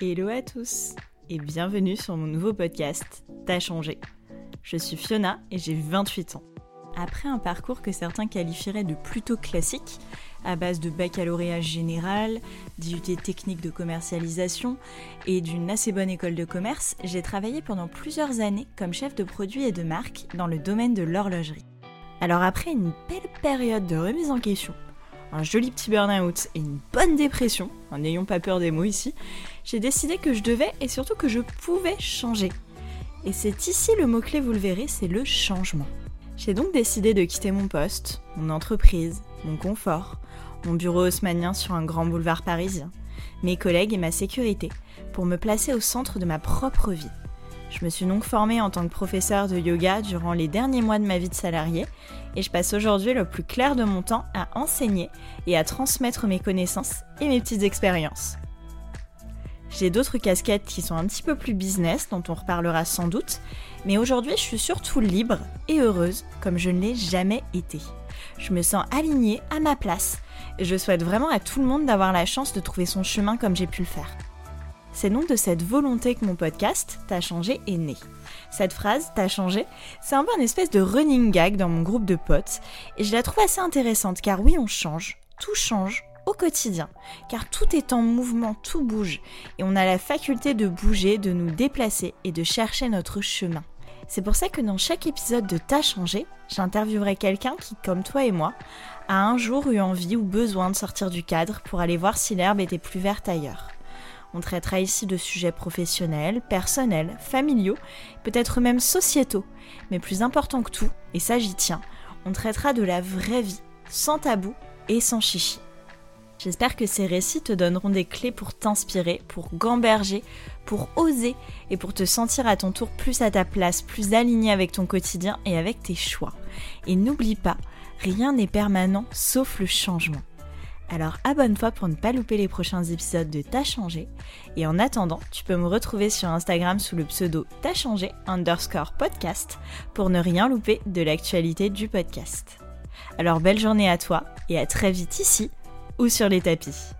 Hello à tous et bienvenue sur mon nouveau podcast T'as changé. Je suis Fiona et j'ai 28 ans. Après un parcours que certains qualifieraient de plutôt classique, à base de baccalauréat général, d'IUT technique de commercialisation et d'une assez bonne école de commerce, j'ai travaillé pendant plusieurs années comme chef de produit et de marque dans le domaine de l'horlogerie. Alors après une belle période de remise en question, un joli petit burn-out et une bonne dépression, en n'ayant pas peur des mots ici, j'ai décidé que je devais et surtout que je pouvais changer. Et c'est ici le mot-clé, vous le verrez, c'est le changement. J'ai donc décidé de quitter mon poste, mon entreprise, mon confort, mon bureau haussmanien sur un grand boulevard parisien, mes collègues et ma sécurité, pour me placer au centre de ma propre vie. Je me suis donc formée en tant que professeur de yoga durant les derniers mois de ma vie de salarié et je passe aujourd'hui le plus clair de mon temps à enseigner et à transmettre mes connaissances et mes petites expériences. J'ai d'autres casquettes qui sont un petit peu plus business, dont on reparlera sans doute, mais aujourd'hui je suis surtout libre et heureuse comme je ne l'ai jamais été. Je me sens alignée à ma place et je souhaite vraiment à tout le monde d'avoir la chance de trouver son chemin comme j'ai pu le faire. C'est donc de cette volonté que mon podcast T'as changé est né. Cette phrase, T'as changé, c'est un peu une espèce de running gag dans mon groupe de potes, et je la trouve assez intéressante car oui, on change, tout change au quotidien, car tout est en mouvement, tout bouge, et on a la faculté de bouger, de nous déplacer et de chercher notre chemin. C'est pour ça que dans chaque épisode de T'as changé, j'interviewerai quelqu'un qui, comme toi et moi, a un jour eu envie ou besoin de sortir du cadre pour aller voir si l'herbe était plus verte ailleurs. On traitera ici de sujets professionnels, personnels, familiaux, peut-être même sociétaux. Mais plus important que tout, et ça j'y tiens, on traitera de la vraie vie, sans tabou et sans chichi. J'espère que ces récits te donneront des clés pour t'inspirer, pour gamberger, pour oser et pour te sentir à ton tour plus à ta place, plus aligné avec ton quotidien et avec tes choix. Et n'oublie pas, rien n'est permanent sauf le changement. Alors abonne-toi pour ne pas louper les prochains épisodes de T'as changé. Et en attendant, tu peux me retrouver sur Instagram sous le pseudo T'as changé underscore podcast pour ne rien louper de l'actualité du podcast. Alors belle journée à toi et à très vite ici ou sur les tapis.